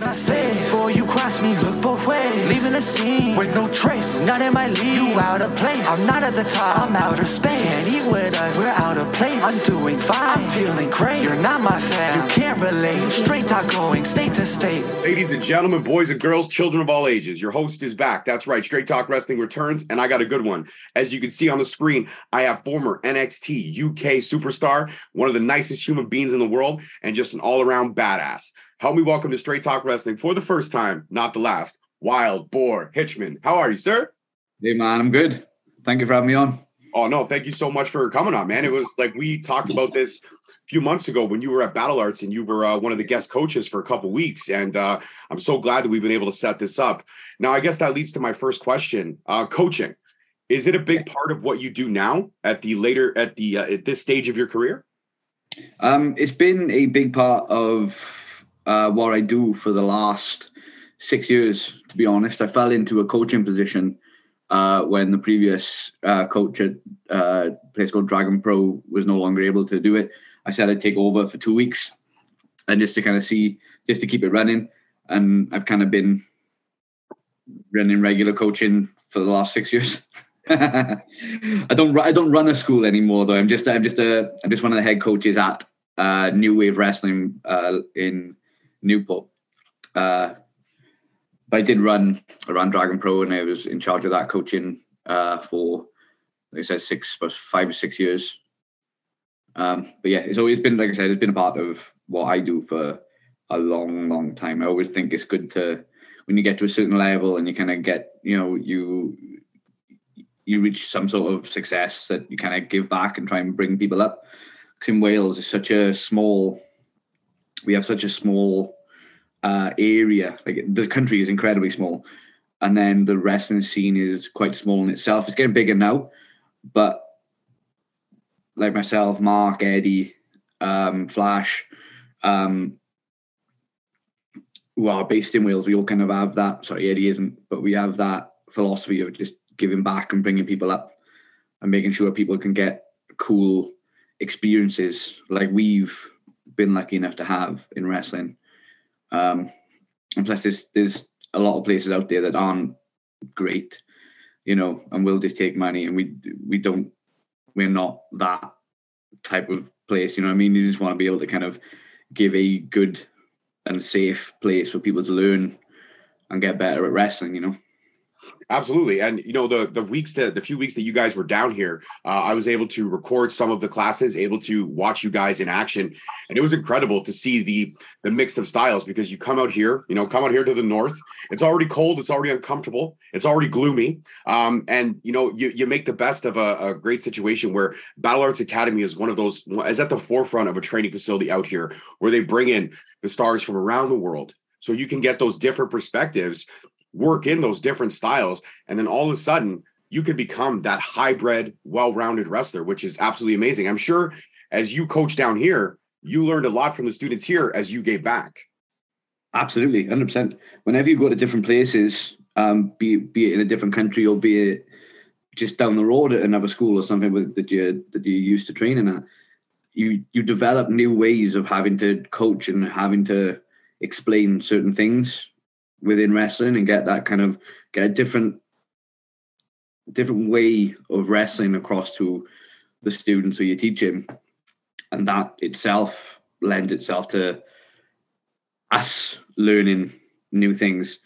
Not safe. Before you cross me, look both ways. Leaving the scene with no trace. None in my league. You out of place. I'm not at the top. I'm outer space. Can't eat with us. We're out of place. I'm doing fine. I'm feeling great. You're not my fan. You can't relate. Straight talk going state to state. Ladies and gentlemen, boys and girls, children of all ages, your host is back. That's right. Straight Talk Wrestling returns, and I got a good one. As you can see on the screen, I have former NXT UK superstar, one of the nicest human beings in the world, and just an all around badass. Help me welcome to Straight Talk Wrestling for the first time, not the last, Wild Boar Hitchman. How are you, sir? Hey, man, I'm good. Thank you for having me on. Oh, no, thank you so much for coming on, man. It was like we talked about this a few months ago when you were at Battle Arts and you were uh, one of the guest coaches for a couple weeks. And uh, I'm so glad that we've been able to set this up. Now, I guess that leads to my first question uh, coaching. Is it a big part of what you do now at the later, at the, uh, at this stage of your career? Um, it's been a big part of uh, what I do for the last six years, to be honest. I fell into a coaching position uh, when the previous uh, coach at uh, a place called Dragon Pro was no longer able to do it. I said I'd take over for two weeks and just to kind of see, just to keep it running. And I've kind of been running regular coaching for the last six years. I don't I don't run a school anymore though. I'm just I'm just a I'm just one of the head coaches at uh, New Wave Wrestling uh, in Newport. Uh, but I did run around Dragon Pro, and I was in charge of that coaching uh, for, like I said, six, five or six years. Um, but yeah, it's always been, like I said, it's been a part of what I do for a long, long time. I always think it's good to when you get to a certain level and you kind of get, you know, you you reach some sort of success that you kind of give back and try and bring people up. Because in Wales, it's such a small, we have such a small uh, area. Like the country is incredibly small, and then the wrestling scene is quite small in itself. It's getting bigger now, but like myself, Mark, Eddie, um, Flash, um, who are based in Wales, we all kind of have that. Sorry, Eddie isn't, but we have that philosophy of just giving back and bringing people up and making sure people can get cool experiences like we've been lucky enough to have in wrestling um, and plus, there's there's a lot of places out there that aren't great, you know, and will just take money, and we we don't we're not that type of place. You know, I mean, you just want to be able to kind of give a good and safe place for people to learn and get better at wrestling. You know. Absolutely, and you know the the weeks that the few weeks that you guys were down here, uh, I was able to record some of the classes, able to watch you guys in action, and it was incredible to see the the mix of styles because you come out here, you know, come out here to the north. It's already cold, it's already uncomfortable, it's already gloomy, um, and you know you you make the best of a, a great situation where Battle Arts Academy is one of those is at the forefront of a training facility out here where they bring in the stars from around the world so you can get those different perspectives work in those different styles. And then all of a sudden, you could become that hybrid, well rounded wrestler, which is absolutely amazing. I'm sure as you coach down here, you learned a lot from the students here as you gave back. Absolutely, 100%. Whenever you go to different places, um, be, be it in a different country or be it just down the road at another school or something with, that you that you used to training at, you you develop new ways of having to coach and having to explain certain things within wrestling and get that kind of get a different different way of wrestling across to the students who you're teaching and that itself lends itself to us learning new things.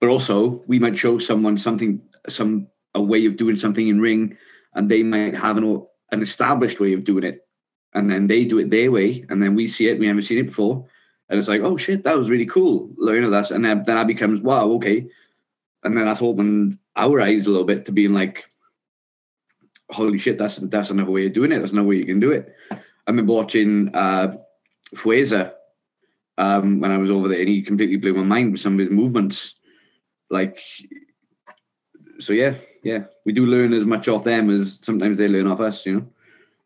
But also we might show someone something some a way of doing something in ring and they might have an, an established way of doing it. And then they do it their way and then we see it we haven't seen it before and it's like, oh shit, that was really cool. You know, that's and then, then that becomes wow, okay, and then that's opened our eyes a little bit to being like, holy shit, that's that's another way of doing it. There's no way you can do it. I remember watching uh, Fueza um, when I was over there, and he completely blew my mind with some of his movements. Like, so yeah, yeah, we do learn as much off them as sometimes they learn off us. You know.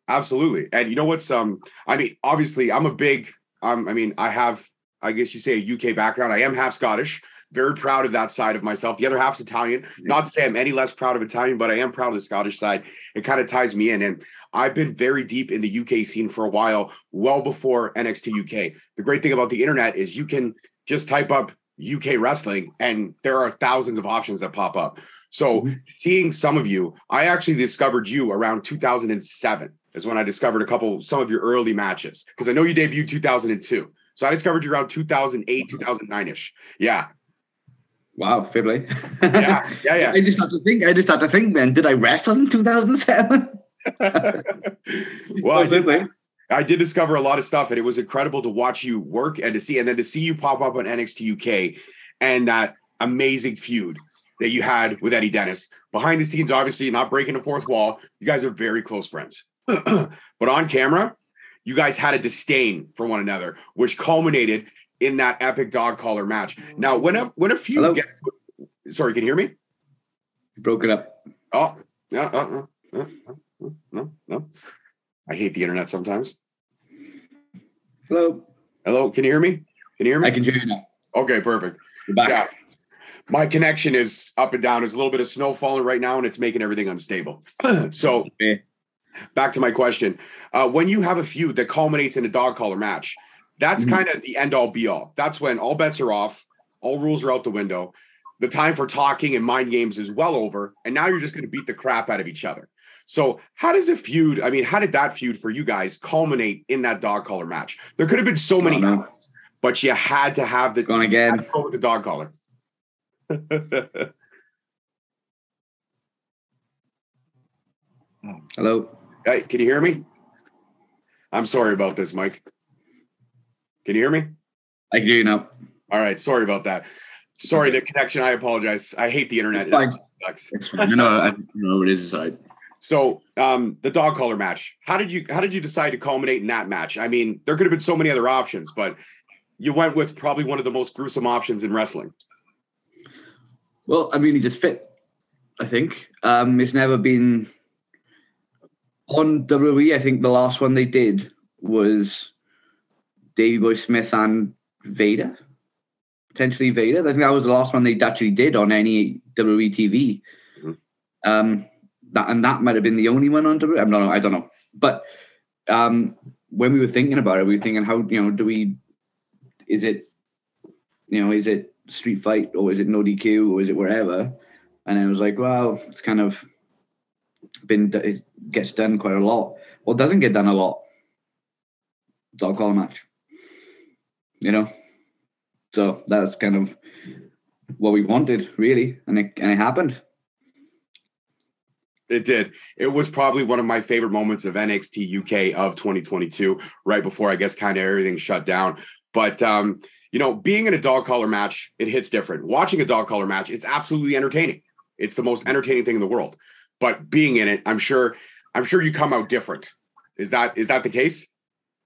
Absolutely, and you know what's um, I mean, obviously, I'm a big um, I mean, I have, I guess you say a UK background. I am half Scottish. Very proud of that side of myself. The other half's Italian. Not to say I'm any less proud of Italian, but I am proud of the Scottish side. It kind of ties me in. And I've been very deep in the UK scene for a while, well before NXT UK. The great thing about the internet is you can just type up UK wrestling, and there are thousands of options that pop up. So mm-hmm. seeing some of you, I actually discovered you around 2007 is when I discovered a couple some of your early matches because I know you debuted 2002. So I discovered you around 2008, 2009 ish. Yeah. Wow, fair play. yeah, yeah, yeah. I just have to think. I just have to think. Then, did I wrestle in 2007? well, I did. I did discover a lot of stuff, and it was incredible to watch you work and to see, and then to see you pop up on NXT UK and that amazing feud that you had with Eddie Dennis. Behind the scenes, obviously, not breaking the fourth wall. You guys are very close friends. but on camera, you guys had a disdain for one another, which culminated in that epic dog collar match. Now, when a when a few Hello? gets sorry, can you hear me? broke it up. Oh, yeah, uh, uh, uh, no, no. I hate the internet sometimes. Hello. Hello. Can you hear me? Can you hear me? I can hear you now. Okay, perfect. Yeah. My connection is up and down. There's a little bit of snow falling right now, and it's making everything unstable. so, okay. Back to my question: uh, When you have a feud that culminates in a dog collar match, that's mm-hmm. kind of the end all be all. That's when all bets are off, all rules are out the window. The time for talking and mind games is well over, and now you're just going to beat the crap out of each other. So, how does a feud? I mean, how did that feud for you guys culminate in that dog collar match? There could have been so many, oh, but you had to have the going again go with the dog collar. Hello. Hey, can you hear me? I'm sorry about this, Mike. Can you hear me? I can hear you now. All right. Sorry about that. Sorry, the connection. I apologize. I hate the internet. It's fine. It sucks. You know, I know it is. I so um, the dog collar match. How did you how did you decide to culminate in that match? I mean, there could have been so many other options, but you went with probably one of the most gruesome options in wrestling. Well, I mean, he just fit. I think um, it's never been on WWE. I think the last one they did was Davey Boy Smith and Vader, potentially Vader. I think that was the last one they actually did on any WWE TV. Mm-hmm. Um, that and that might have been the only one on WWE. I'm not. I don't know. But um, when we were thinking about it, we were thinking, how you know, do we? Is it, you know, is it street fight or is it no DQ or is it wherever? And I was like, well, it's kind of been gets done quite a lot. It doesn't get done a lot. Dog collar match. You know, so that's kind of what we wanted, really, and it and it happened. It did. It was probably one of my favorite moments of NXT UK of 2022, right before I guess kind of everything shut down. But um, you know, being in a dog collar match, it hits different. Watching a dog collar match, it's absolutely entertaining. It's the most entertaining thing in the world. But being in it, I'm sure, I'm sure you come out different. Is that is that the case?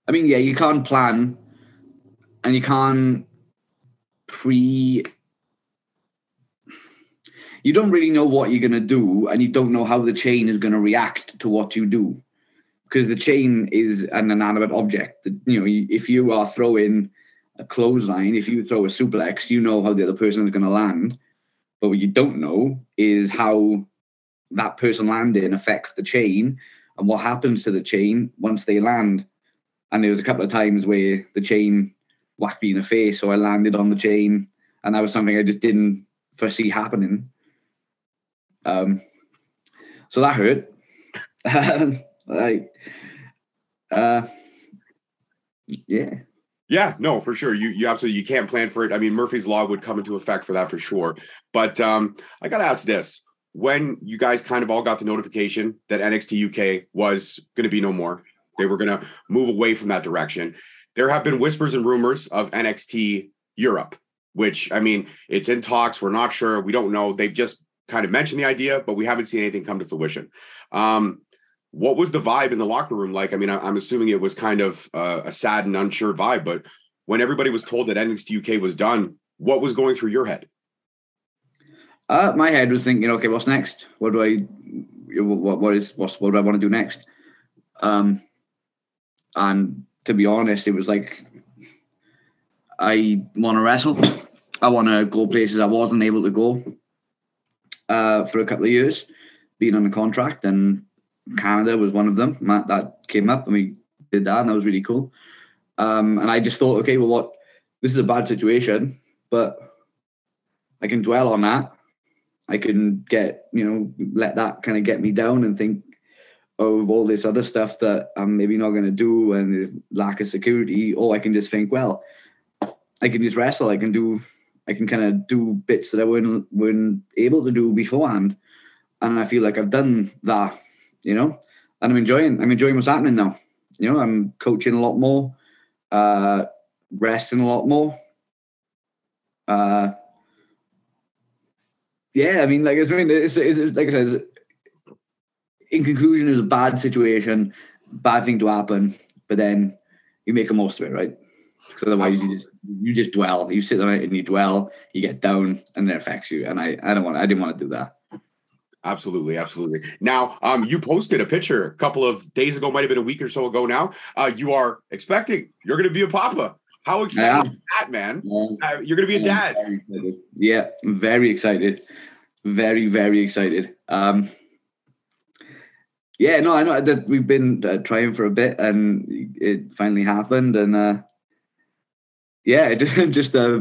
I mean, yeah, you can't plan, and you can't pre you don't really know what you're going to do and you don't know how the chain is going to react to what you do because the chain is an inanimate object that you know if you are throwing a clothesline if you throw a suplex you know how the other person is going to land but what you don't know is how that person landing affects the chain and what happens to the chain once they land and there was a couple of times where the chain whacked me in the face so i landed on the chain and that was something i just didn't foresee happening um, so that hurt. like, uh, yeah. Yeah, no, for sure. You you absolutely you can't plan for it. I mean, Murphy's law would come into effect for that for sure. But um, I gotta ask this: when you guys kind of all got the notification that NXT UK was going to be no more, they were going to move away from that direction. There have been whispers and rumors of NXT Europe, which I mean, it's in talks. We're not sure. We don't know. They've just kind of mentioned the idea, but we haven't seen anything come to fruition. Um, what was the vibe in the locker room like? I mean, I, am assuming it was kind of uh, a sad and unsure vibe, but when everybody was told that NXT UK was done, what was going through your head? Uh, my head was thinking, okay, what's next? What do I, what, what is, what's, what do I want to do next? Um, and to be honest, it was like, I want to wrestle. I want to go places I wasn't able to go uh, for a couple of years, being on a contract, and Canada was one of them. Matt, that came up, and we did that, and that was really cool. Um, and I just thought, okay, well, what? This is a bad situation, but I can dwell on that. I can get, you know, let that kind of get me down and think of all this other stuff that I'm maybe not going to do and there's lack of security. Or I can just think, well, I can just wrestle. I can do, I can kind of do bits that I weren't, weren't able to do beforehand. And I feel like I've done that, you know, and I'm enjoying, I'm enjoying what's happening now. You know, I'm coaching a lot more, uh, resting a lot more. Uh, yeah, I mean, like it's, I mean, it's, it's, it's like I said, in conclusion, it was a bad situation, bad thing to happen, but then you make the most of it, right? Because otherwise, you just you just dwell. You sit on it and you dwell. You get down, and it affects you. And I I don't want. I didn't want to do that. Absolutely, absolutely. Now, um, you posted a picture a couple of days ago, might have been a week or so ago. Now, uh, you are expecting you're going to be a papa. How excited is that, man? Yeah. Uh, you're going to be a dad. Yeah, I'm very excited. Very, very excited. Um, yeah, no, I know that we've been uh, trying for a bit, and it finally happened, and uh, yeah, just just uh,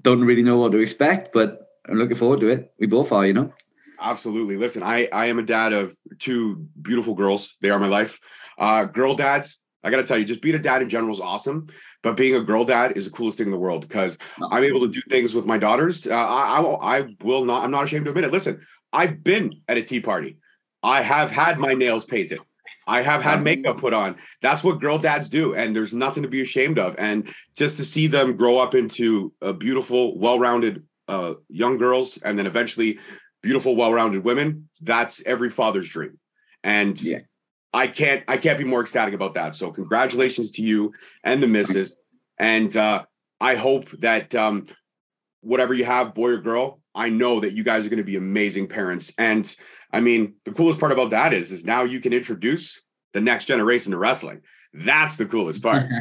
don't really know what to expect, but I'm looking forward to it. We both are, you know. Absolutely. Listen, I I am a dad of two beautiful girls. They are my life. Uh, girl dads. I got to tell you, just being a dad in general is awesome, but being a girl dad is the coolest thing in the world because I'm able to do things with my daughters. Uh, I, I I will not. I'm not ashamed to admit it. Listen, I've been at a tea party. I have had my nails painted. I have had makeup put on. That's what girl dads do. And there's nothing to be ashamed of. And just to see them grow up into beautiful, well rounded uh, young girls and then eventually beautiful, well rounded women, that's every father's dream. And yeah. I can't I can't be more ecstatic about that. So congratulations to you and the missus. And uh, I hope that um, whatever you have, boy or girl, I know that you guys are going to be amazing parents. And I mean, the coolest part about that is, is now you can introduce the next generation to wrestling. That's the coolest part.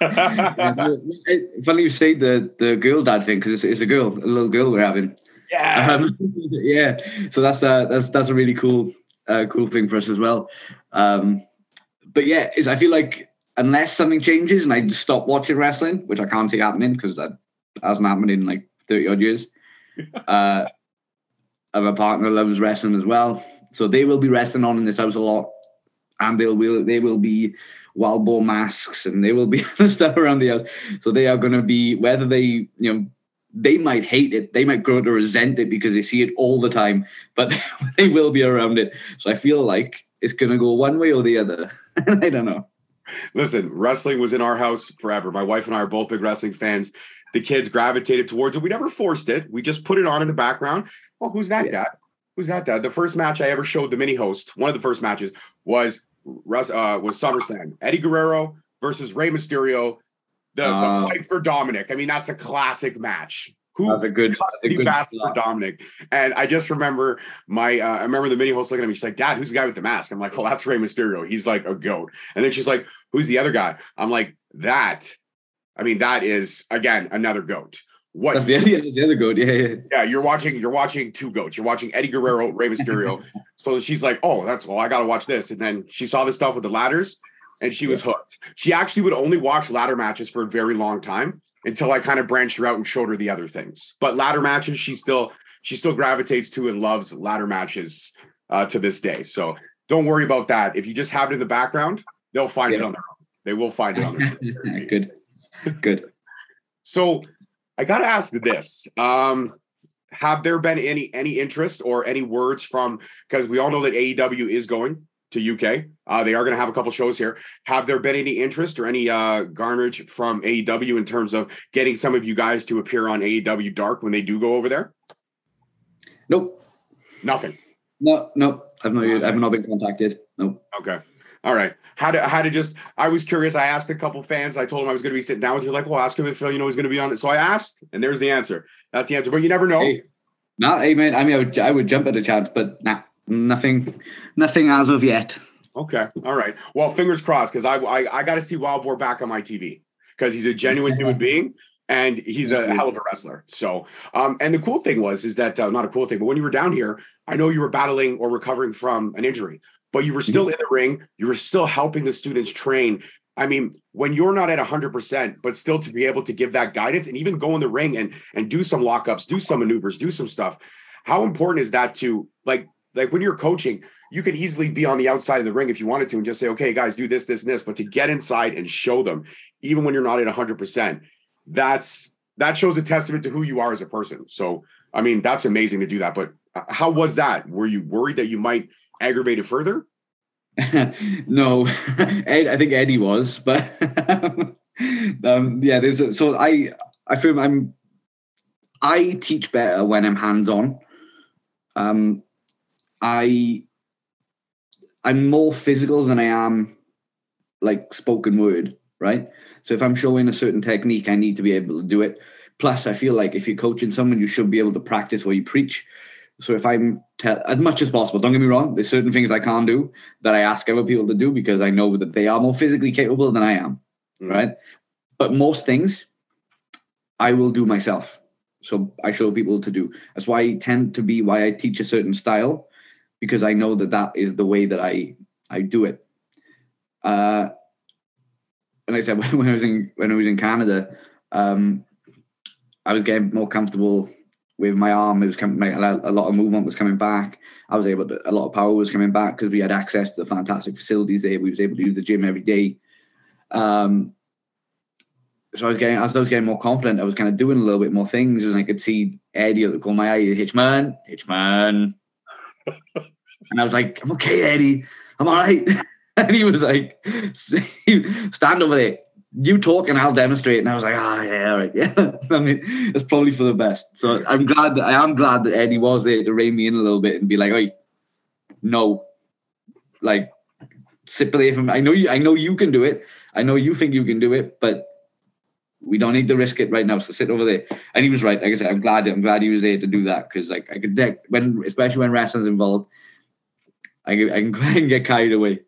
Funny you say the the girl dad thing because it's, it's, a girl, a little girl we're having. Yeah, um, yeah. So that's a that's that's a really cool uh, cool thing for us as well. Um, but yeah, is I feel like unless something changes and I just stop watching wrestling, which I can't see happening because that hasn't happened in like thirty odd years. Uh, and my partner loves wrestling as well. So they will be wrestling on in this house a lot. And they'll will they will be wild boar masks and they will be stuff around the house. So they are gonna be whether they, you know, they might hate it, they might grow to resent it because they see it all the time, but they will be around it. So I feel like it's gonna go one way or the other. I don't know. Listen, wrestling was in our house forever. My wife and I are both big wrestling fans. The kids gravitated towards it. We never forced it. We just put it on in the background. Well, who's that, yeah. Dad? Who's that, Dad? The first match I ever showed the mini host, one of the first matches was uh, was SummerSlam. Eddie Guerrero versus Rey Mysterio. The, the, fight for Dominic. I mean, that's a classic match. Who that's a good custody good battle for Dominic? And I just remember my uh, I remember the mini host looking at me. She's like, "Dad, who's the guy with the mask?" I'm like, "Well, that's Rey Mysterio. He's like a goat." And then she's like, "Who's the other guy?" I'm like, "That." I mean, that is again another goat. What the, other, the other goat? Yeah, yeah. Yeah, you're watching. You're watching two goats. You're watching Eddie Guerrero, Rey Mysterio. so she's like, "Oh, that's well. I got to watch this." And then she saw the stuff with the ladders, and she was hooked. She actually would only watch ladder matches for a very long time until I kind of branched her out and showed her the other things. But ladder matches, she still she still gravitates to and loves ladder matches uh, to this day. So don't worry about that. If you just have it in the background, they'll find yeah. it on their own. They will find it on their own. Good. Good. So I got to ask this. Um, have there been any any interest or any words from because we all know that AEW is going to UK. Uh, they are going to have a couple shows here. Have there been any interest or any uh, garnage from AEW in terms of getting some of you guys to appear on AEW Dark when they do go over there? Nope. Nothing. No, no. I've not. I've not been contacted. No. Okay. All right. How to how to just I was curious. I asked a couple fans. I told them I was going to be sitting down with you. Like, well, ask him if Phil, you know he's going to be on it. So I asked, and there's the answer. That's the answer. But you never know. Hey, no, hey man. I mean, I would I would jump at a chance, but nah, nothing, nothing as of yet. Okay. All right. Well, fingers crossed because I I, I got to see Wild Boar back on my TV because he's a genuine human being and he's a hell of a wrestler. So, um, and the cool thing was is that uh, not a cool thing, but when you were down here, I know you were battling or recovering from an injury but you were still mm-hmm. in the ring. You were still helping the students train. I mean, when you're not at 100%, but still to be able to give that guidance and even go in the ring and and do some lockups, do some maneuvers, do some stuff. How important is that to like like when you're coaching, you could easily be on the outside of the ring if you wanted to and just say, okay, guys, do this, this, and this. But to get inside and show them, even when you're not at 100%, that's that shows a testament to who you are as a person. So, I mean, that's amazing to do that. But uh, how was that? Were you worried that you might aggravate it further? no, Ed, I think Eddie was, but um, yeah, there's a, so I I feel I'm I teach better when I'm hands on. Um, I I'm more physical than I am like spoken word, right? So if I'm showing a certain technique, I need to be able to do it. Plus, I feel like if you're coaching someone, you should be able to practice what you preach. So if I'm tell as much as possible, don't get me wrong, there's certain things I can't do that I ask other people to do because I know that they are more physically capable than I am, mm. right? But most things I will do myself. So I show people to do. That's why I tend to be why I teach a certain style because I know that that is the way that I I do it. Uh, and like I said, when I was in when I was in Canada, um, I was getting more comfortable with my arm. It was coming, a lot of movement was coming back. I was able to, a lot of power was coming back because we had access to the fantastic facilities there. We was able to use the gym every day. Um, so I was getting, as I was getting more confident, I was kind of doing a little bit more things, and I could see Eddie corner of my eye, Hitchman, Hitchman, and I was like, I'm okay, Eddie, I'm all right. and he was like, stand over there you talk and I'll demonstrate. And I was like, ah, oh, yeah, all right, yeah. I mean, it's probably for the best. So I'm glad that I am glad that Eddie was there to rein me in a little bit and be like, hey, no, like sit away from. I know you. I know you can do it. I know you think you can do it, but we don't need to risk it right now. So sit over there. And he was right. Like I said, I'm glad. I'm glad he was there to do that because, like, I could when, especially when wrestling's involved, I can, I can get carried away.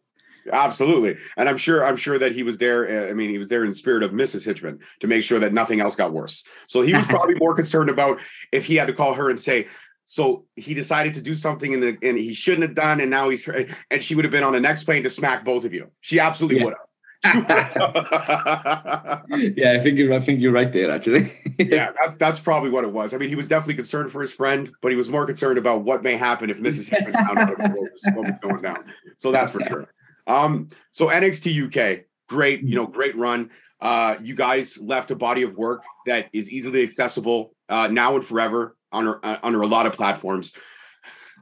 Absolutely, and I'm sure I'm sure that he was there. Uh, I mean, he was there in the spirit of Mrs. Hitchman to make sure that nothing else got worse. So he was probably more concerned about if he had to call her and say, "So he decided to do something in the and he shouldn't have done, and now he's," and she would have been on the next plane to smack both of you. She absolutely yeah. would have. yeah, I think you're. I think you're right there. Actually, yeah, that's that's probably what it was. I mean, he was definitely concerned for his friend, but he was more concerned about what may happen if Mrs. Hitchman found out what was, what was going down. So that's for sure. Um, so NXT UK, great, you know, great run. Uh, you guys left a body of work that is easily accessible uh, now and forever under uh, under a lot of platforms.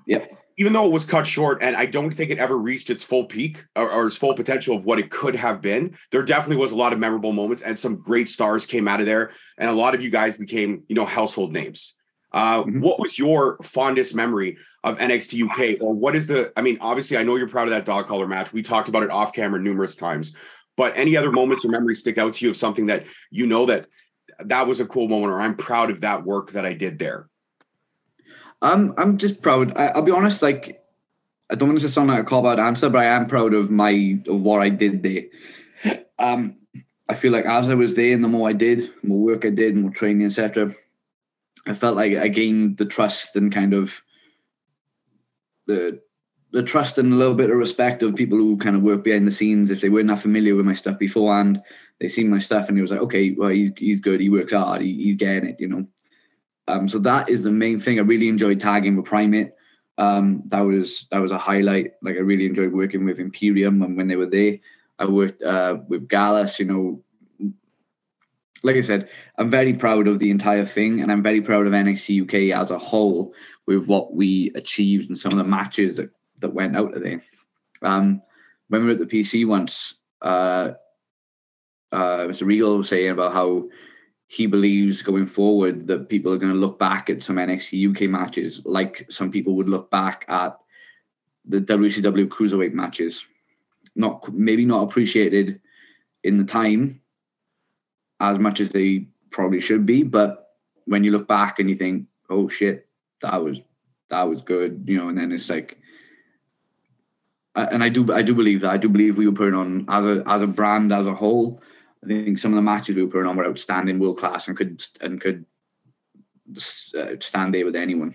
Yep. Even though it was cut short, and I don't think it ever reached its full peak or, or its full potential of what it could have been, there definitely was a lot of memorable moments, and some great stars came out of there, and a lot of you guys became, you know, household names. Uh, mm-hmm. What was your fondest memory of NXT UK, or what is the? I mean, obviously, I know you're proud of that dog collar match. We talked about it off camera numerous times, but any other moments or memories stick out to you of something that you know that that was a cool moment, or I'm proud of that work that I did there. I'm I'm just proud. I, will be honest, like I don't want to sound like a cop out answer, but I am proud of my of what I did there. Um, I feel like as I was there, and the more I did, the more work I did, more training, etc I felt like I gained the trust and kind of the the trust and a little bit of respect of people who kind of work behind the scenes. If they weren't that familiar with my stuff beforehand, they seen my stuff and it was like, okay, well, he's, he's good. He works hard. He, he's getting it, you know. Um, so that is the main thing. I really enjoyed tagging with Primate. Um, that was that was a highlight. Like I really enjoyed working with Imperium and when they were there. I worked uh, with Gallus, you know, like I said, I'm very proud of the entire thing, and I'm very proud of NXT UK as a whole with what we achieved and some of the matches that, that went out of there. Um, when we were at the PC once, uh, uh, Mr. Regal was saying about how he believes going forward that people are going to look back at some NXT UK matches like some people would look back at the WCW cruiserweight matches. Not maybe not appreciated in the time, as much as they probably should be. But when you look back and you think, oh shit, that was that was good, you know, and then it's like and I do I do believe that I do believe we were putting on as a as a brand as a whole. I think some of the matches we were putting on were outstanding, world class, and could and could uh, stand there with anyone.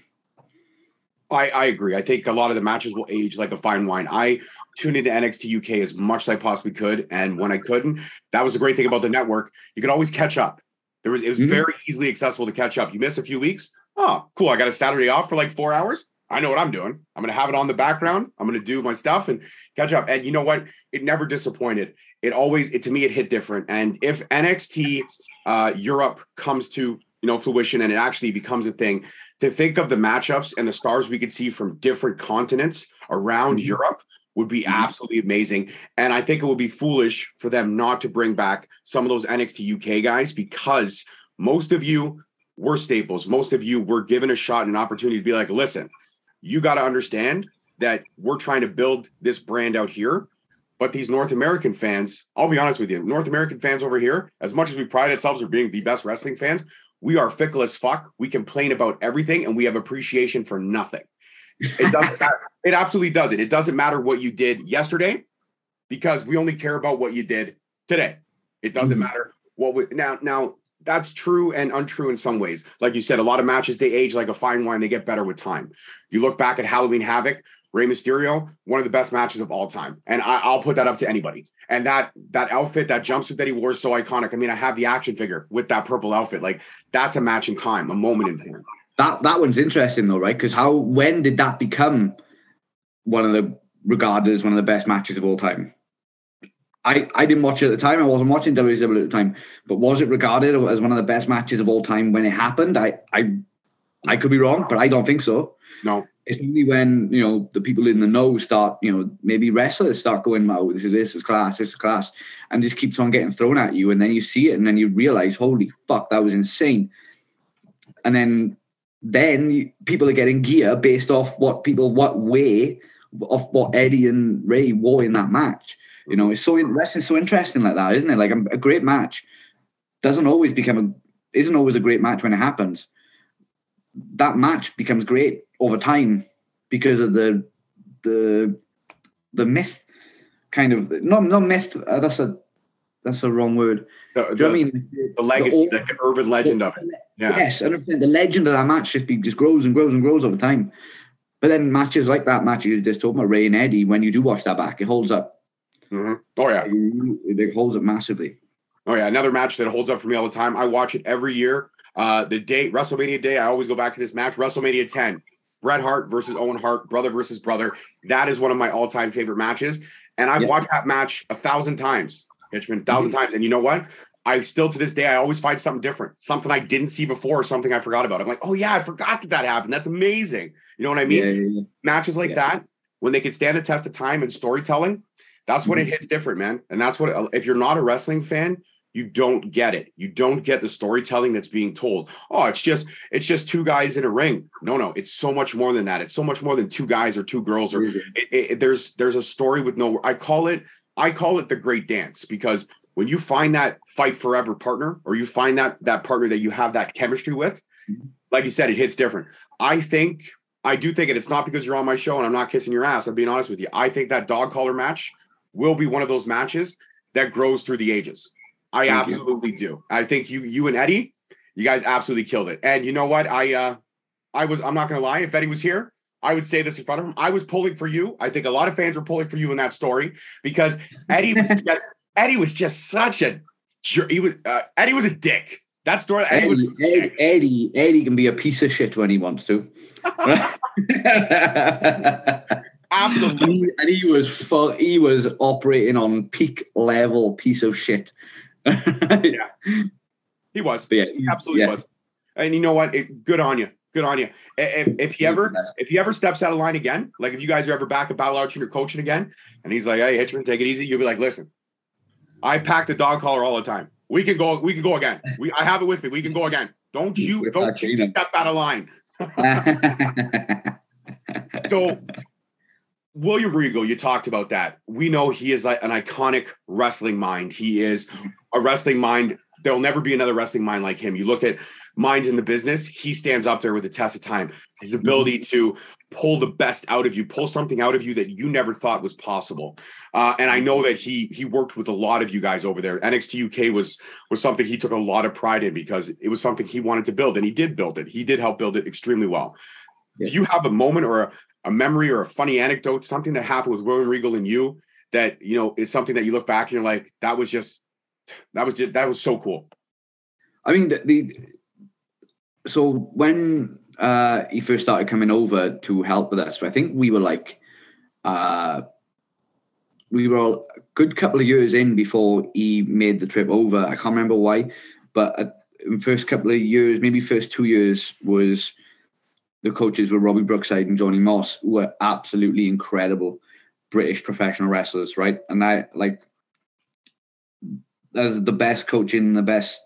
I, I agree. I think a lot of the matches will age like a fine wine. I tuned into NXT UK as much as I possibly could, and when I couldn't, that was the great thing about the network. You could always catch up. There was it was mm-hmm. very easily accessible to catch up. You miss a few weeks, oh, cool. I got a Saturday off for like four hours. I know what I'm doing. I'm going to have it on the background. I'm going to do my stuff and catch up. And you know what? It never disappointed. It always, it to me, it hit different. And if NXT uh, Europe comes to you know fruition and it actually becomes a thing, to think of the matchups and the stars we could see from different continents around mm-hmm. Europe would be mm-hmm. absolutely amazing. And I think it would be foolish for them not to bring back some of those NXT UK guys because most of you were staples. Most of you were given a shot and an opportunity to be like, listen, you got to understand that we're trying to build this brand out here. But these North American fans, I'll be honest with you, North American fans over here, as much as we pride ourselves for being the best wrestling fans, we are fickle as fuck. We complain about everything and we have appreciation for nothing. It doesn't. It absolutely doesn't. It doesn't matter what you did yesterday because we only care about what you did today. It doesn't mm-hmm. matter what we now now that's true and untrue in some ways. Like you said, a lot of matches they age like a fine wine, they get better with time. You look back at Halloween Havoc, Rey Mysterio, one of the best matches of all time. And I, will put that up to anybody. And that that outfit, that jumpsuit that he wore is so iconic. I mean, I have the action figure with that purple outfit. Like that's a match in time, a moment in time. That that one's interesting though, right? Because how when did that become one of the regarded as one of the best matches of all time? I, I didn't watch it at the time. I wasn't watching WWE at the time, but was it regarded as one of the best matches of all time when it happened? I I I could be wrong, but I don't think so. No. It's only when you know the people in the know start, you know, maybe wrestlers start going, "Oh, this is this is class, this is class," and just keeps on getting thrown at you, and then you see it, and then you realize, "Holy fuck, that was insane!" And then then people are getting gear based off what people what way of what Eddie and Rey wore in that match. You know, it's so wrestling's so interesting like that, isn't it? Like a, a great match doesn't always become a isn't always a great match when it happens. That match becomes great over time because of the the the myth kind of not not myth. Uh, that's a that's a wrong word. The, the, I mean? The legacy, the, the urban legend the, of it. Yeah. Yes, and the legend of that match just be, just grows and grows and grows over time. But then matches like that match you just talking about Rey and Eddie, when you do watch that back, it holds up Mm-hmm. Oh yeah, it, holds it massively. Oh yeah, another match that holds up for me all the time. I watch it every year. Uh, the day WrestleMania day, I always go back to this match. WrestleMania 10, Bret Hart versus Owen Hart, brother versus brother. That is one of my all-time favorite matches, and I've watched that match a thousand times, Hitchman, a 1000 mm-hmm. times. And you know what? I still to this day, I always find something different, something I didn't see before, or something I forgot about. I'm like, oh yeah, I forgot that that happened. That's amazing. You know what I mean? Yeah, yeah. Matches like that, when they can stand the test of time and storytelling, that's when it mm-hmm. hits different, man. And that's what if you're not a wrestling fan, you don't get it. You don't get the storytelling that's being told. Oh, it's just it's just two guys in a ring. No, no, it's so much more than that. It's so much more than two guys or two girls. Or mm-hmm. it, it, there's there's a story with no. I call it I call it the great dance because when you find that fight forever partner or you find that that partner that you have that chemistry with, mm-hmm. like you said, it hits different. I think I do think it. It's not because you're on my show and I'm not kissing your ass. I'm being honest with you. I think that dog collar match will be one of those matches that grows through the ages. I Thank absolutely you. do. I think you you and Eddie, you guys absolutely killed it. And you know what? I uh I was I'm not gonna lie, if Eddie was here, I would say this in front of him. I was pulling for you. I think a lot of fans were pulling for you in that story because Eddie was just Eddie was just such a he was uh, Eddie was a dick. That story Eddie, Eddie, Eddie, Eddie, Eddie can be a piece of shit when he wants to. Absolutely. and he was full, he was operating on peak level piece of shit. yeah. He was. But yeah, he absolutely yeah. was. And you know what? It, good on you. Good on you. If, if he ever if he ever steps out of line again, like if you guys are ever back at Battle Arts and you're coaching again, and he's like, "Hey, Hitchman, take it easy," you'll be like, "Listen, I pack the dog collar all the time. We can go. We can go again. We I have it with me. We can go again. Don't you don't you step out of line." so William Regal, you talked about that. We know he is an iconic wrestling mind. He is a wrestling mind. There'll never be another wrestling mind like him. You look at minds in the business, he stands up there with the test of time. His ability to pull the best out of you, pull something out of you that you never thought was possible. Uh, and I know that he he worked with a lot of you guys over there. NXT UK was was something he took a lot of pride in because it was something he wanted to build, and he did build it. He did help build it extremely well. do you have a moment or a, a memory or a funny anecdote, something that happened with William Regal and you that you know is something that you look back and you're like, that was just that was just that was so cool. I mean, the, the so when uh, he first started coming over to help with us, I think we were like, uh, we were all a good couple of years in before he made the trip over. I can't remember why, but in first couple of years, maybe first two years was the coaches were Robbie Brookside and Johnny Moss, who were absolutely incredible British professional wrestlers, right? And I like that's the best coaching, the best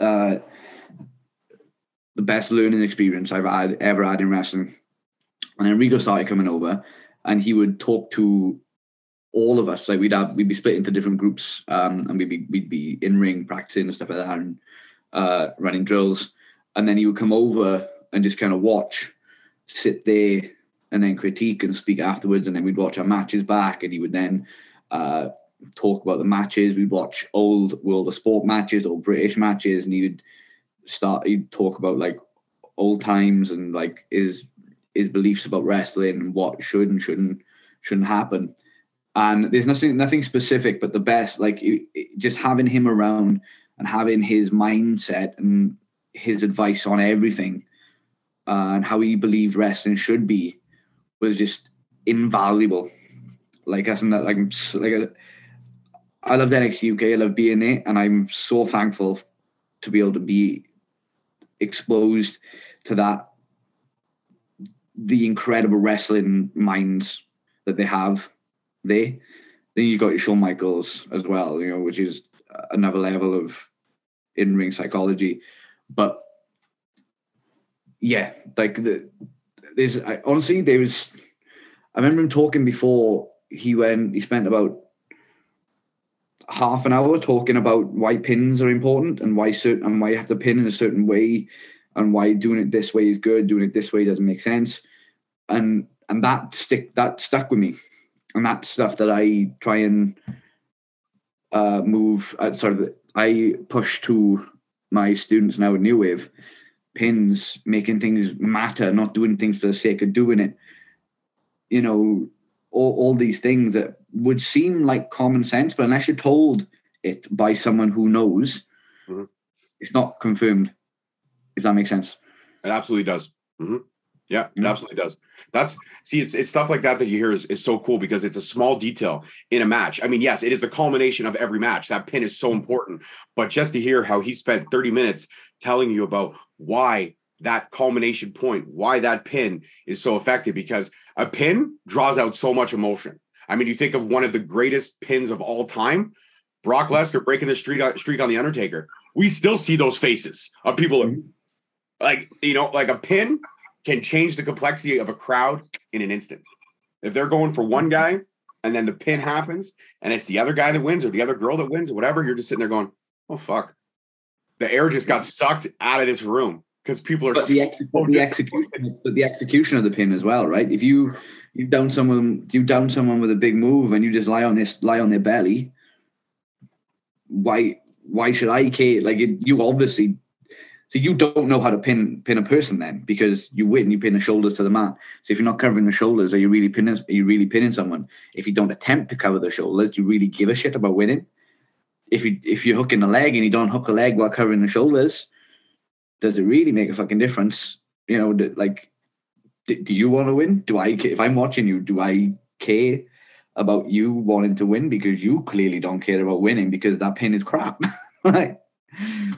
uh the best learning experience I've had ever had in wrestling. And then Regal started coming over and he would talk to all of us. Like we'd have we'd be split into different groups um and we'd be we'd be in ring practicing and stuff like that and uh running drills. And then he would come over and just kind of watch, sit there and then critique and speak afterwards. And then we'd watch our matches back and he would then uh talk about the matches. We'd watch old World of Sport matches, or British matches, and he would start he'd talk about like old times and like his his beliefs about wrestling and what should and shouldn't shouldn't happen. And there's nothing nothing specific, but the best like it, it, just having him around and having his mindset and his advice on everything Uh, and how he believed wrestling should be was just invaluable. Like us and that like like uh, I love NXT UK. I love being there, and I'm so thankful to be able to be exposed to that the incredible wrestling minds that they have there. Then you've got your Shawn Michaels as well, you know, which is another level of in ring psychology. But yeah, like the there's I, honestly there was I remember him talking before he went he spent about half an hour talking about why pins are important and why certain and why you have to pin in a certain way and why doing it this way is good, doing it this way doesn't make sense. And and that stick that stuck with me. And that's stuff that I try and uh, move uh, sort of I push to my students now at New Wave, pins, making things matter, not doing things for the sake of doing it. You know, all, all these things that would seem like common sense, but unless you're told it by someone who knows, mm-hmm. it's not confirmed. If that makes sense. It absolutely does. Mm-hmm. Yeah, it mm-hmm. absolutely does. That's see, it's it's stuff like that that you hear is, is so cool because it's a small detail in a match. I mean, yes, it is the culmination of every match. That pin is so important, but just to hear how he spent 30 minutes telling you about why that culmination point, why that pin is so effective, because a pin draws out so much emotion. I mean, you think of one of the greatest pins of all time, Brock Lesnar breaking the streak, uh, streak on the Undertaker. We still see those faces of people mm-hmm. like, you know, like a pin can change the complexity of a crowd in an instant. If they're going for one guy and then the pin happens and it's the other guy that wins or the other girl that wins or whatever, you're just sitting there going, oh, fuck. The air just got sucked out of this room because people are but the, ex- so the execution but the execution of the pin as well right? If you you down someone you down someone with a big move and you just lie on this lie on their belly why why should i care? Like it, you obviously so you don't know how to pin pin a person then because you win you pin the shoulders to the mat. So if you're not covering the shoulders are you really pinning are you really pinning someone? If you don't attempt to cover the shoulders do you really give a shit about winning if you if you're hooking the leg and you don't hook the leg while covering the shoulders does it really make a fucking difference? You know, like, do, do you want to win? Do I, if I'm watching you, do I care about you wanting to win because you clearly don't care about winning because that pin is crap, right?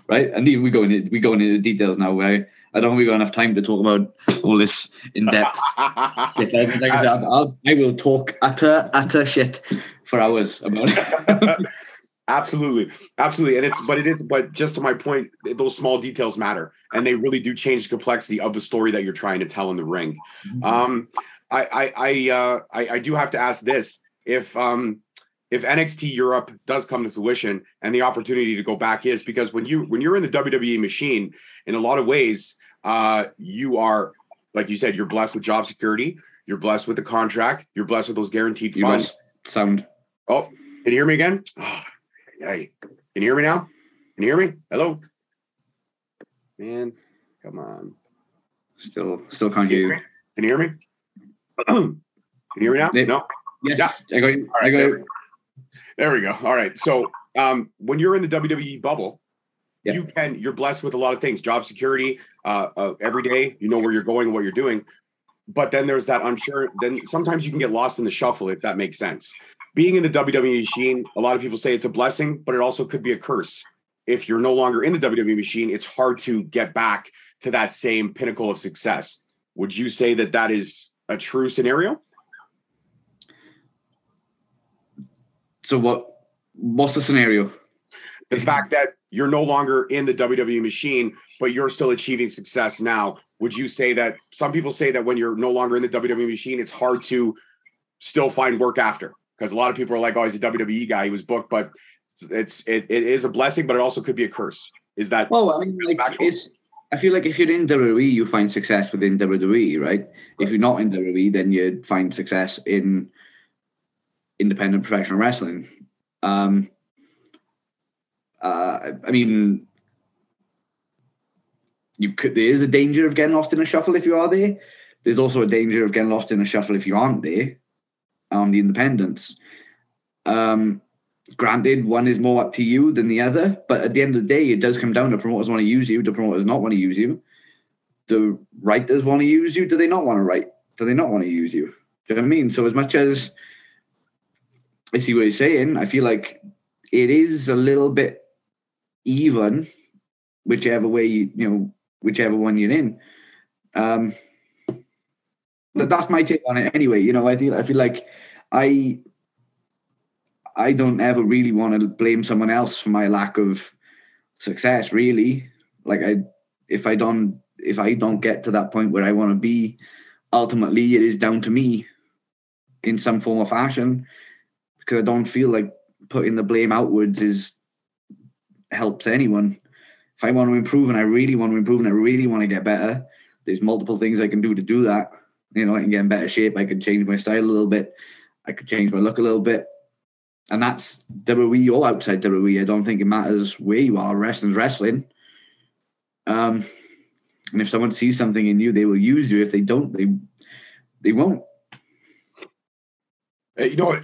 Right, and we go into we go into the details now. Where I don't think we've got enough time to talk about all this in depth. like I, said, I'll, I will talk utter utter shit for hours about it. Absolutely, absolutely, and it's but it is but just to my point, those small details matter, and they really do change the complexity of the story that you're trying to tell in the ring. Mm-hmm. Um, I I I, uh, I I do have to ask this: if um if NXT Europe does come to fruition and the opportunity to go back is because when you when you're in the WWE machine, in a lot of ways, uh, you are like you said, you're blessed with job security, you're blessed with the contract, you're blessed with those guaranteed funds. Sound. Oh, can you hear me again? Hey, can you hear me now? Can you hear me? Hello? Man, come on. Still, still can't hear you. Can you hear me? Can you hear me now? Yeah. No. Yes, I got you. All right, I got there, you. we go. there we go. All right. So um, when you're in the WWE bubble, Yeah. you can you're blessed with a lot of things, job security, uh, uh, every day. You know where you're going, what you're doing. But then there's that unsure. Then sometimes you can get lost in the shuffle, if that makes sense. Being in the WWE machine, a lot of people say it's a blessing, but it also could be a curse. If you're no longer in the WWE machine, it's hard to get back to that same pinnacle of success. Would you say that that is a true scenario? So what? What's the scenario? the fact that you're no longer in the WWE machine, but you're still achieving success now. Would you say that some people say that when you're no longer in the WWE machine, it's hard to still find work after? Because a lot of people are like, "Oh, he's a WWE guy. He was booked," but it's it, it is a blessing, but it also could be a curse. Is that Well, I mean, It's like it's. I feel like if you're in WWE, you find success within WWE, right? If you're not in WWE, then you find success in independent professional wrestling. Um, uh, I mean, you could. There is a danger of getting lost in a shuffle if you are there. There's also a danger of getting lost in a shuffle if you aren't there on the independents. Um, granted, one is more up to you than the other, but at the end of the day, it does come down to promoters want to use you, do promoters not want to use you? Do writers want to use you? Do they not want to write? Do they not want to use you? Do you know what I mean? So as much as I see what you're saying, I feel like it is a little bit even, whichever way you, you know, whichever one you're in. Um, but that's my take on it anyway. You know, I feel I feel like I I don't ever really want to blame someone else for my lack of success. Really, like I, if I don't, if I don't get to that point where I want to be, ultimately it is down to me, in some form or fashion, because I don't feel like putting the blame outwards is helps anyone. If I want to improve and I really want to improve and I really want to get better, there's multiple things I can do to do that. You know, I can get in better shape. I could change my style a little bit. I could change my look a little bit and that's WWE or outside WWE. I don't think it matters where you are. Wrestling's wrestling. Um, and if someone sees something in you, they will use you. If they don't, they they won't. Uh, you know,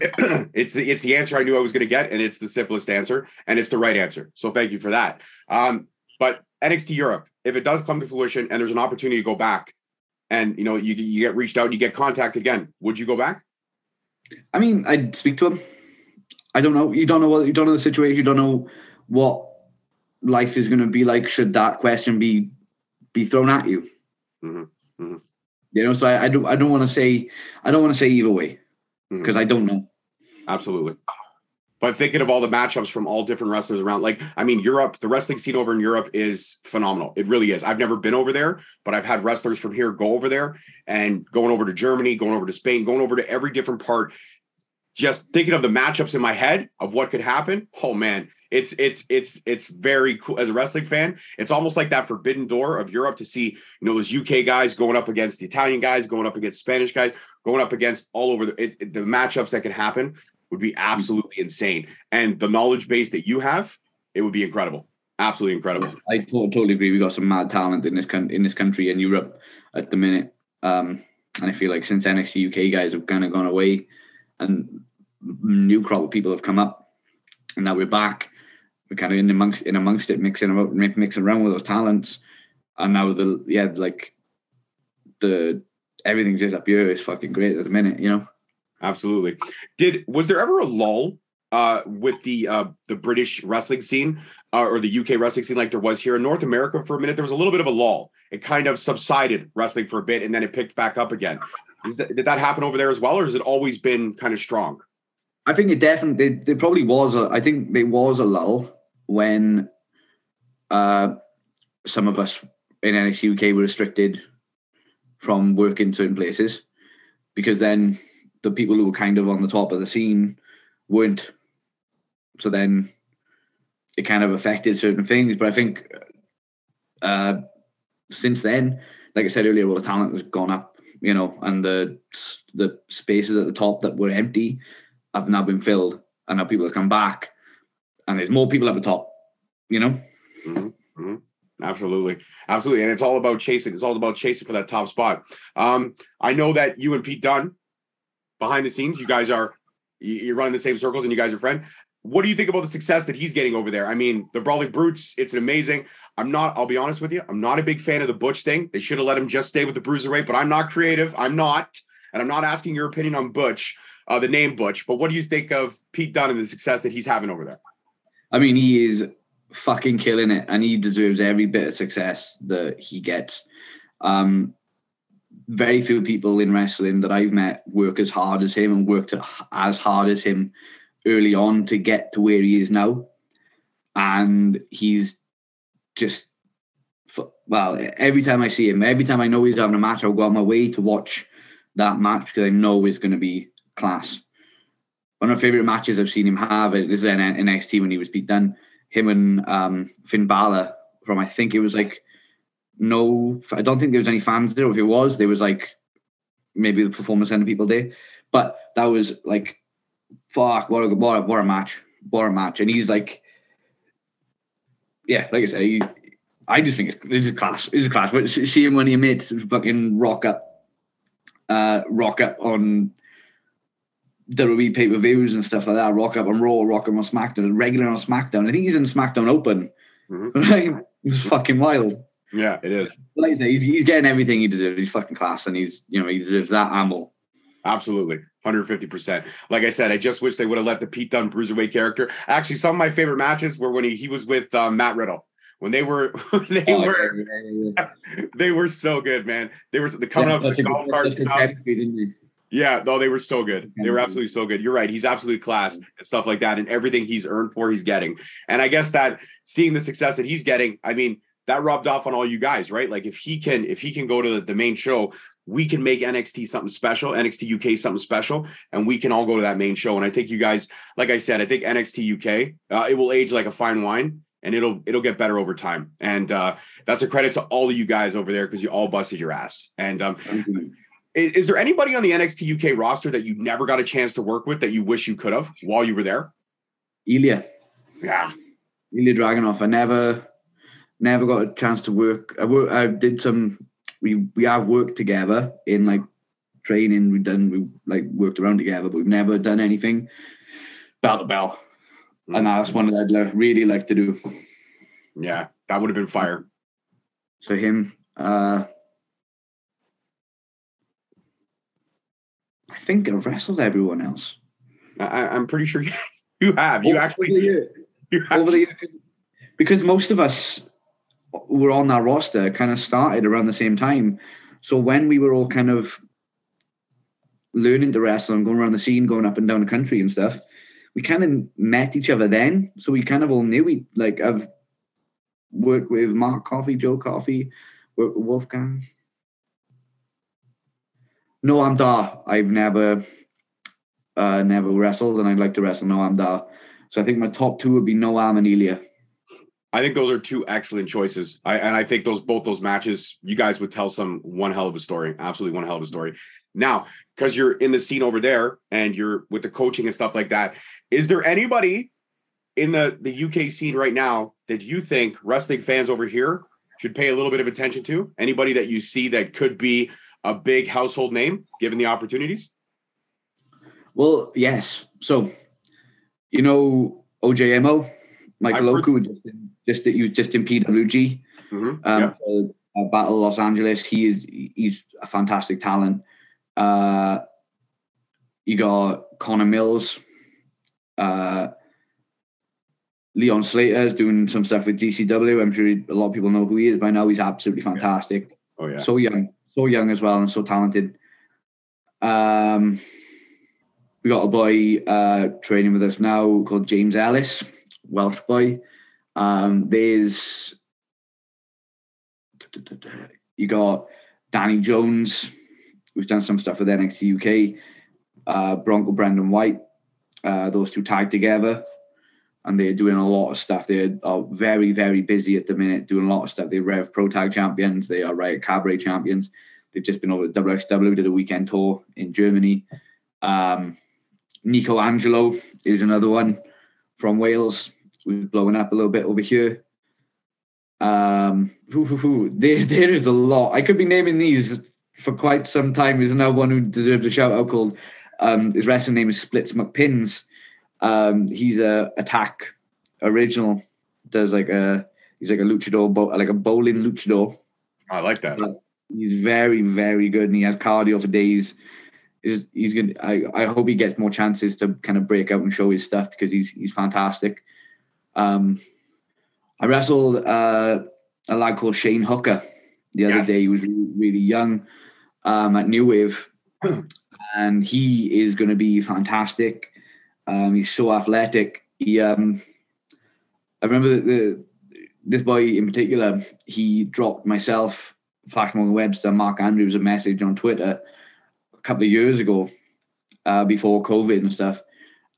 it's the, it's the answer I knew I was going to get, and it's the simplest answer, and it's the right answer. So thank you for that. Um, but NXT Europe, if it does come to fruition, and there's an opportunity to go back, and you know you you get reached out, you get contact again, would you go back? I mean, I'd speak to him. I don't know. You don't know what you don't know the situation. You don't know what life is going to be like. Should that question be be thrown at you? Mhm, mhm. You know, so I, I don't. I don't want to say. I don't want to say either way because I don't know. Absolutely. But thinking of all the matchups from all different wrestlers around, like, I mean, Europe, the wrestling scene over in Europe is phenomenal. It really is. I've never been over there, but I've had wrestlers from here go over there and going over to Germany, going over to Spain, going over to every different part. Just thinking of the matchups in my head of what could happen. Oh man, it's it's it's it's very cool as a wrestling fan. It's almost like that forbidden door of Europe to see, you know, those UK guys going up against the Italian guys, going up against Spanish guys, going up against all over the it, it- the matchups that can happen would be absolutely insane. And the knowledge base that you have, it would be incredible. Absolutely incredible. I totally agree. We got some mad talent in this coun- in this country and Europe at the minute. Um, and I feel like since NXT UK guys have kind of gone away, and new crop of people have come up, and now we're back. We're kind of in amongst in amongst it, mixing about, mi- mixing around with those talents, and now the yeah like the everything's just up here is fucking great at the minute. You know. Absolutely. Did was there ever a lull uh, with the uh, the British wrestling scene uh, or the UK wrestling scene like there was here in North America for a minute? There was a little bit of a lull. It kind of subsided wrestling for a bit and then it picked back up again. That, did that happen over there as well, or has it always been kind of strong? I think it definitely there, there probably was a I think there was a lull when uh some of us in NXT UK were restricted from working certain places because then the people who were kind of on the top of the scene weren't so then it kind of affected certain things but I think uh since then like I said earlier well the talent has gone up you know and the the spaces at the top that were empty have now been filled and now people have come back and there's more people at the top you know Absolutely, absolutely, and it's all about chasing. It's all about chasing for that top spot. Um, I know that you and Pete Dunne, behind the scenes, you guys are you're running the same circles, and you guys are friends. What do you think about the success that he's getting over there? I mean, the Brawling Brutes, it's amazing. I'm not, I'll be honest with you, I'm not a big fan of the Butch thing. They should have let him just stay with the Bruiserweight, but I'm not creative. I'm not. And I'm not asking your opinion on Butch, uh, the name Butch, but what do you think of Pete Dunne and the success that he's having over there? I mean, he is fucking killing it, and he deserves every bit of success that he gets. Um, very few people in wrestling that I've met work as hard as him and worked as hard as him early on to get to where he is now. And he's just, well, every time I see him, every time I know he's having a match, I'll go out my way to watch that match because I know it's going to be class. One of my favorite matches I've seen him have is in NXT when he was beat down him and um, Finn Balor from I think it was like no, I don't think there was any fans there. If it was, there was like maybe the performance center people there, but that was like fuck what a what a, what a match, what a match, and he's like, yeah, like I said, he, I just think it's this is class, this is class. But see him when he made fucking rock up, uh, rock up on WWE pay per views and stuff like that. Rock up on Raw, rock up on SmackDown, regular on SmackDown. I think he's in SmackDown Open. Mm-hmm. it's fucking wild. Yeah, it is. Like I say, he's, he's getting everything he deserves. He's fucking class, and he's you know he deserves that ammo. Absolutely. 150%. Like I said, I just wish they would have let the Pete Dunne bruiserweight character. Actually, some of my favorite matches were when he, he was with uh, Matt Riddle. When they were, they oh, were, yeah, yeah. they were so good, man. They were the coming yeah, up the golf cart stuff. Yeah, no, they were so good. They were absolutely so good. You're right. He's absolutely class and stuff like that. And everything he's earned for, he's getting. And I guess that seeing the success that he's getting, I mean, that rubbed off on all you guys, right? Like if he can, if he can go to the main show, we can make NXT something special, NXT UK something special, and we can all go to that main show. And I think you guys, like I said, I think NXT UK, uh, it will age like a fine wine and it'll it'll get better over time. And uh, that's a credit to all of you guys over there because you all busted your ass. And um, is, is, there anybody on the NXT UK roster that you never got a chance to work with that you wish you could have while you were there? Ilya. Yeah. Ilya Dragunov. I never, never got a chance to work. I, work, I did some. We we have worked together in like training. We've done we like worked around together, but we've never done anything bell to bell. Mm-hmm. And that's one that I'd really like to do. Yeah, that would have been fire. So him, uh, I think I've wrestled everyone else. I, am pretty sure you have. You over actually. The you over the year, because most of us were on that roster kind of started around the same time. So when we were all kind of learning to wrestle and going around the scene, going up and down the country and stuff, we kind of met each other then. So we kind of all knew we like I've worked with Mark Coffey, Joe Coffey, Wolfgang, Noam Dar, I've never uh, never wrestled, and I'd like to wrestle Noam Dar. So I think my top two would be Noam and Ilya. I think those are two excellent choices. I, and I think those both those matches, you guys would tell some one hell of a story. Absolutely one hell of a story. Now, because you're in the scene over there and you're with the coaching and stuff like that, is there anybody in the the UK scene right now that you think wrestling fans over here should pay a little bit of attention to? Anybody that you see that could be a big household name given the opportunities? Well, yes. So, you know, OJMO, Michael in, just that you just in PWG, mm-hmm. um, uh, Battle Los Angeles. He is he's a fantastic talent. Uh, you got Connor Mills, uh, Leon Slater is doing some stuff with GCW. I'm sure a lot of people know who he is by now. He's absolutely fantastic. Oh yeah, so young so young as well and so talented. Um, we got a boy uh, training with us now called James Ellis, Welsh boy. Um, there's you got Danny Jones, who's done some stuff with NXT UK. Uh, Bronco Brendan White, uh, those two tied together and they're doing a lot of stuff. They are very, very busy at the minute, doing a lot of stuff. They're Rev Pro Tag champions. They are Riot Cabaret champions. They've just been over to WXW, did a weekend tour in Germany. Um, Nico Angelo is another one from Wales, who's blowing up a little bit over here. Um, hoo, hoo, hoo. There, there is a lot. I could be naming these for quite some time. There's another one who deserves a shout out called um, his wrestling name is Splits McPins. Um, he's a attack original. Does like a he's like a luchador, like a bowling luchador. I like that. But he's very, very good, and he has cardio for days. He's, he's good. I, I hope he gets more chances to kind of break out and show his stuff because he's he's fantastic. Um, I wrestled uh, a lad called Shane Hooker the other Yes. day. He was really, really young um, at New Wave, and he is going to be fantastic. Um, he's so athletic. He, um, I remember the, the this boy in particular. He dropped myself, Flash Morgan Webster, Mark Andrews a message on Twitter a couple of years ago, uh, before COVID and stuff,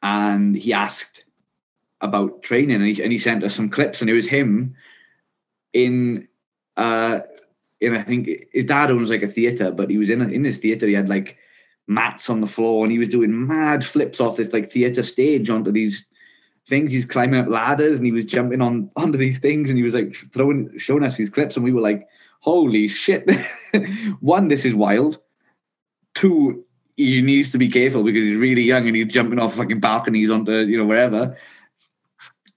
and he asked about training, and he, and he sent us some clips, and it was him in. Uh, in I think his dad owns like a theater, but he was in in this theater. He had like mats on the floor, and he was doing mad flips off this like theater stage onto these things. He was climbing up ladders, and he was jumping on onto these things, and he was like throwing, showing us these clips, and we were like, "Holy shit!" One, this is wild. Two, he needs to be careful because he's really young and he's jumping off fucking balconies onto you know wherever.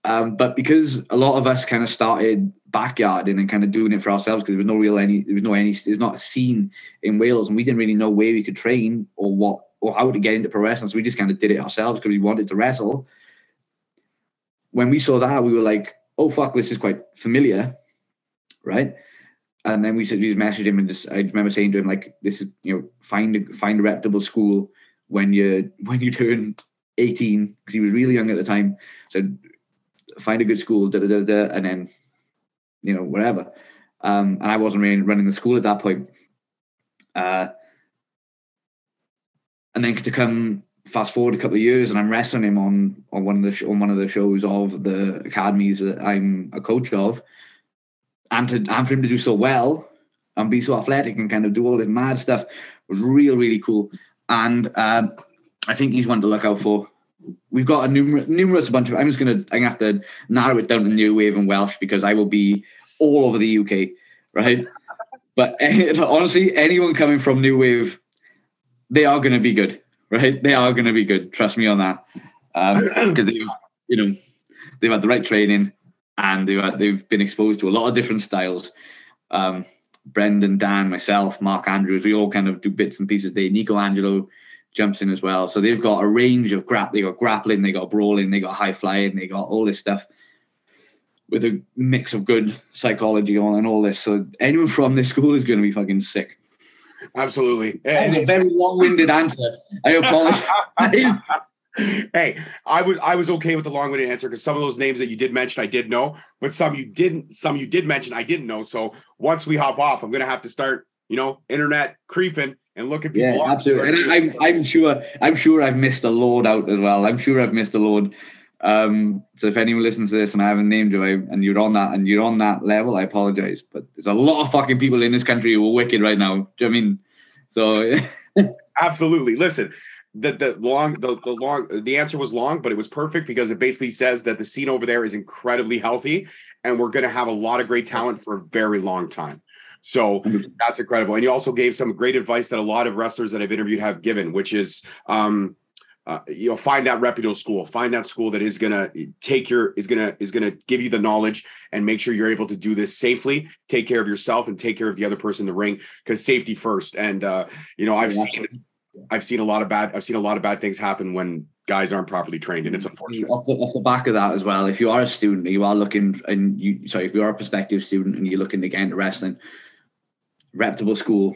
Um, but because a lot of us kind of started backyarding and kind of doing it for ourselves because there was no real any there was no any there's not a scene in Wales and we didn't really know where we could train or what or how to get into pro wrestling. So we just kind of did it ourselves because we wanted to wrestle. When we saw that, we were like, "Oh fuck, this is quite familiar," right? And then we said we just messaged him and just I remember saying to him like, "This is you know find a, find a reputable school when you when you turn 18 because he was really young at the time." Said find a good school, da, da, da, da, and then you know wherever. Um, and I wasn't really running the school at that point. Uh, and then to come fast forward a couple of years, and I'm wrestling him on on one of the sh- on one of the shows of the academies that I'm a coach of, and to and for him to do so well and be so athletic and kind of do all this mad stuff was real really cool. And um, I think he's one to look out for we've got a numerous, numerous bunch of. I'm just gonna. I'm gonna have to narrow it down to New Wave and Welsh because I will be all over the UK, right? But eh, honestly, anyone coming from New Wave, they are gonna be good, right? They are gonna be good. Trust me on that, because they, you know, they've had the right training and they've had, they've been exposed to a lot of different styles. Um, Brendan, Dan, myself, Mark Andrews, we all kind of do bits and pieces. They Nico Angelo jumps in as well. So they've got a range of grap. They got grappling, they got brawling, they got high flying, they got all this stuff with a mix of good psychology on and all this. So anyone from this school is going to be fucking sick. Absolutely. That's a very long-winded answer. I apologize. hey, I was I was okay with the long-winded answer because some of those names that you did mention I did know, but some you didn't. Some you did mention I didn't know. So once we hop off, I'm gonna have to start, you know, internet creeping and look at people. yeah, absolutely. And I'm, I'm sure I'm sure I've missed a load out as well. I'm sure I've missed a load. Um, so if anyone listens to this and I haven't named you, I, and you're on that and you're on that level, I apologize. But there's a lot of fucking people in this country who are wicked right now. Do you know what I mean? So Absolutely. Listen, the the long the, the long the answer was long, but it was perfect because it basically says that the scene over there is incredibly healthy and we're gonna have a lot of great talent for a very long time. So that's incredible. And you also gave some great advice that a lot of wrestlers that I've interviewed have given, which is um uh, you know find that reputable school find that school that is gonna take your is gonna is gonna give you the knowledge and make sure you're able to do this safely take care of yourself and take care of the other person in the ring because safety first and uh you know i've seen I've seen a lot of bad I've seen a lot of bad things happen when guys aren't properly trained and it's unfortunate. off the, off the back of that as well, if you are a student, you are looking and you sorry, if you are a prospective student and you're looking to get into wrestling, reputable school,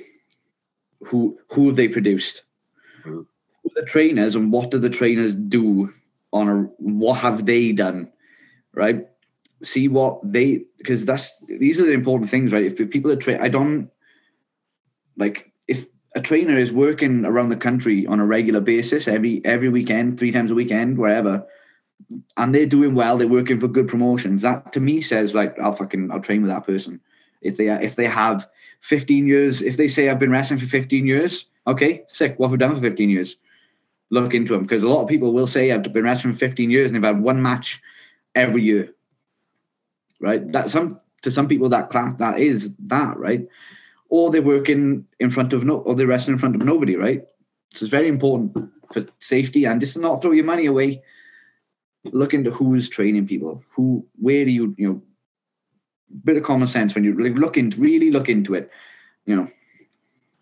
who who have they produced? Mhm. Who are the trainers and what do the trainers do on a what have they done? Right? See what they because that's these are the important things, right? If, if people are trained, I don't like if a trainer is working around the country on a regular basis every every weekend, three times a weekend, wherever, and they're doing well, they're working for good promotions. That to me says like I'll fucking I'll train with that person. If they if they have 15 years, if they say I've been wrestling for 15 years, okay, sick. What have I done for 15 years? Look into them because a lot of people will say I've been wrestling for 15 years and they've had one match every year. Right? That some to some people that class that is that right, or they're working in front of no, or they're wrestling in front of nobody, right? So it's very important for safety and just to not throw your money away. Look into who's training people, who, where do you, you know, bit of common sense when you look into really look into it, you know.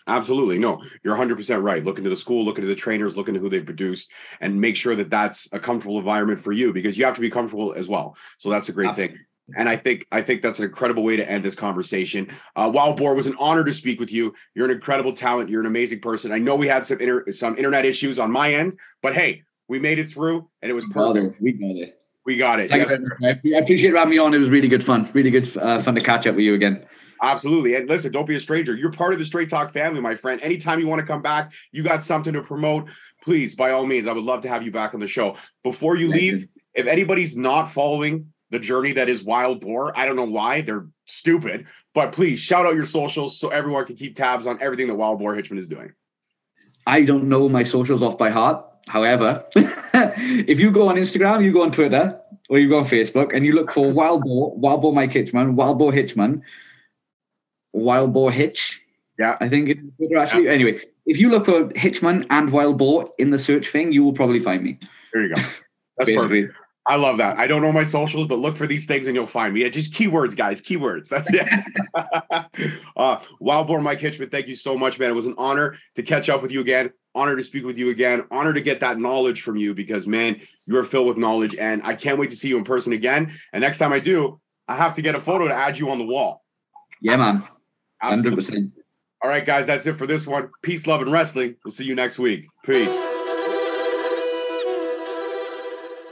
Absolutely. No, you're 100% right. Look into the school, look into the trainers, look into who they produced, and make sure that that's a comfortable environment for you because you have to be comfortable as well. So that's a great Absolutely. thing. And I think I think that's an incredible way to end this conversation. Uh, Wild Boar was an honor to speak with you. You're an incredible talent. You're an amazing person. I know we had some inter- some internet issues on my end, but hey, we made it through, and it was perfect. We got it. We got it. Yes. I appreciate having me on. It was really good fun. Really good uh, fun to catch up with you again. Absolutely. And listen, don't be a stranger. You're part of the Straight Talk family, my friend. Anytime you want to come back, you got something to promote, please, by all means, I would love to have you back on the show. Before you Thank leave, you. if anybody's not following the journey that is Wild Boar. I don't know why they're stupid, but please shout out your socials so everyone can keep tabs on everything that Wild Boar Hitchman is doing. I don't know my socials off by heart. However, if you go on Instagram, you go on Twitter, or you go on Facebook, and you look for Wild Boar, Wild Boar Mike Hitchman, Wild Boar Hitchman, Wild Boar Hitch. Yeah, I think it's Twitter actually. Yeah. Anyway, if you look for Hitchman and Wild Boar in the search thing, you will probably find me. There you go. That's perfect. I love that. I don't know my socials, but look for these things and you'll find me. Yeah, just keywords, guys. Keywords. That's it. uh, Wild Boar Mike Hitchman, thank you so much, man. It was an honor to catch up with you again. Honor to speak with you again. Honor to get that knowledge from you because, man, you are filled with knowledge. And I can't wait to see you in person again. And next time I do, I have to get a photo to add you on the wall. Yeah, man. Absolutely. 100%. All right, guys, that's it for this one. Peace, love, and wrestling. We'll see you next week. Peace.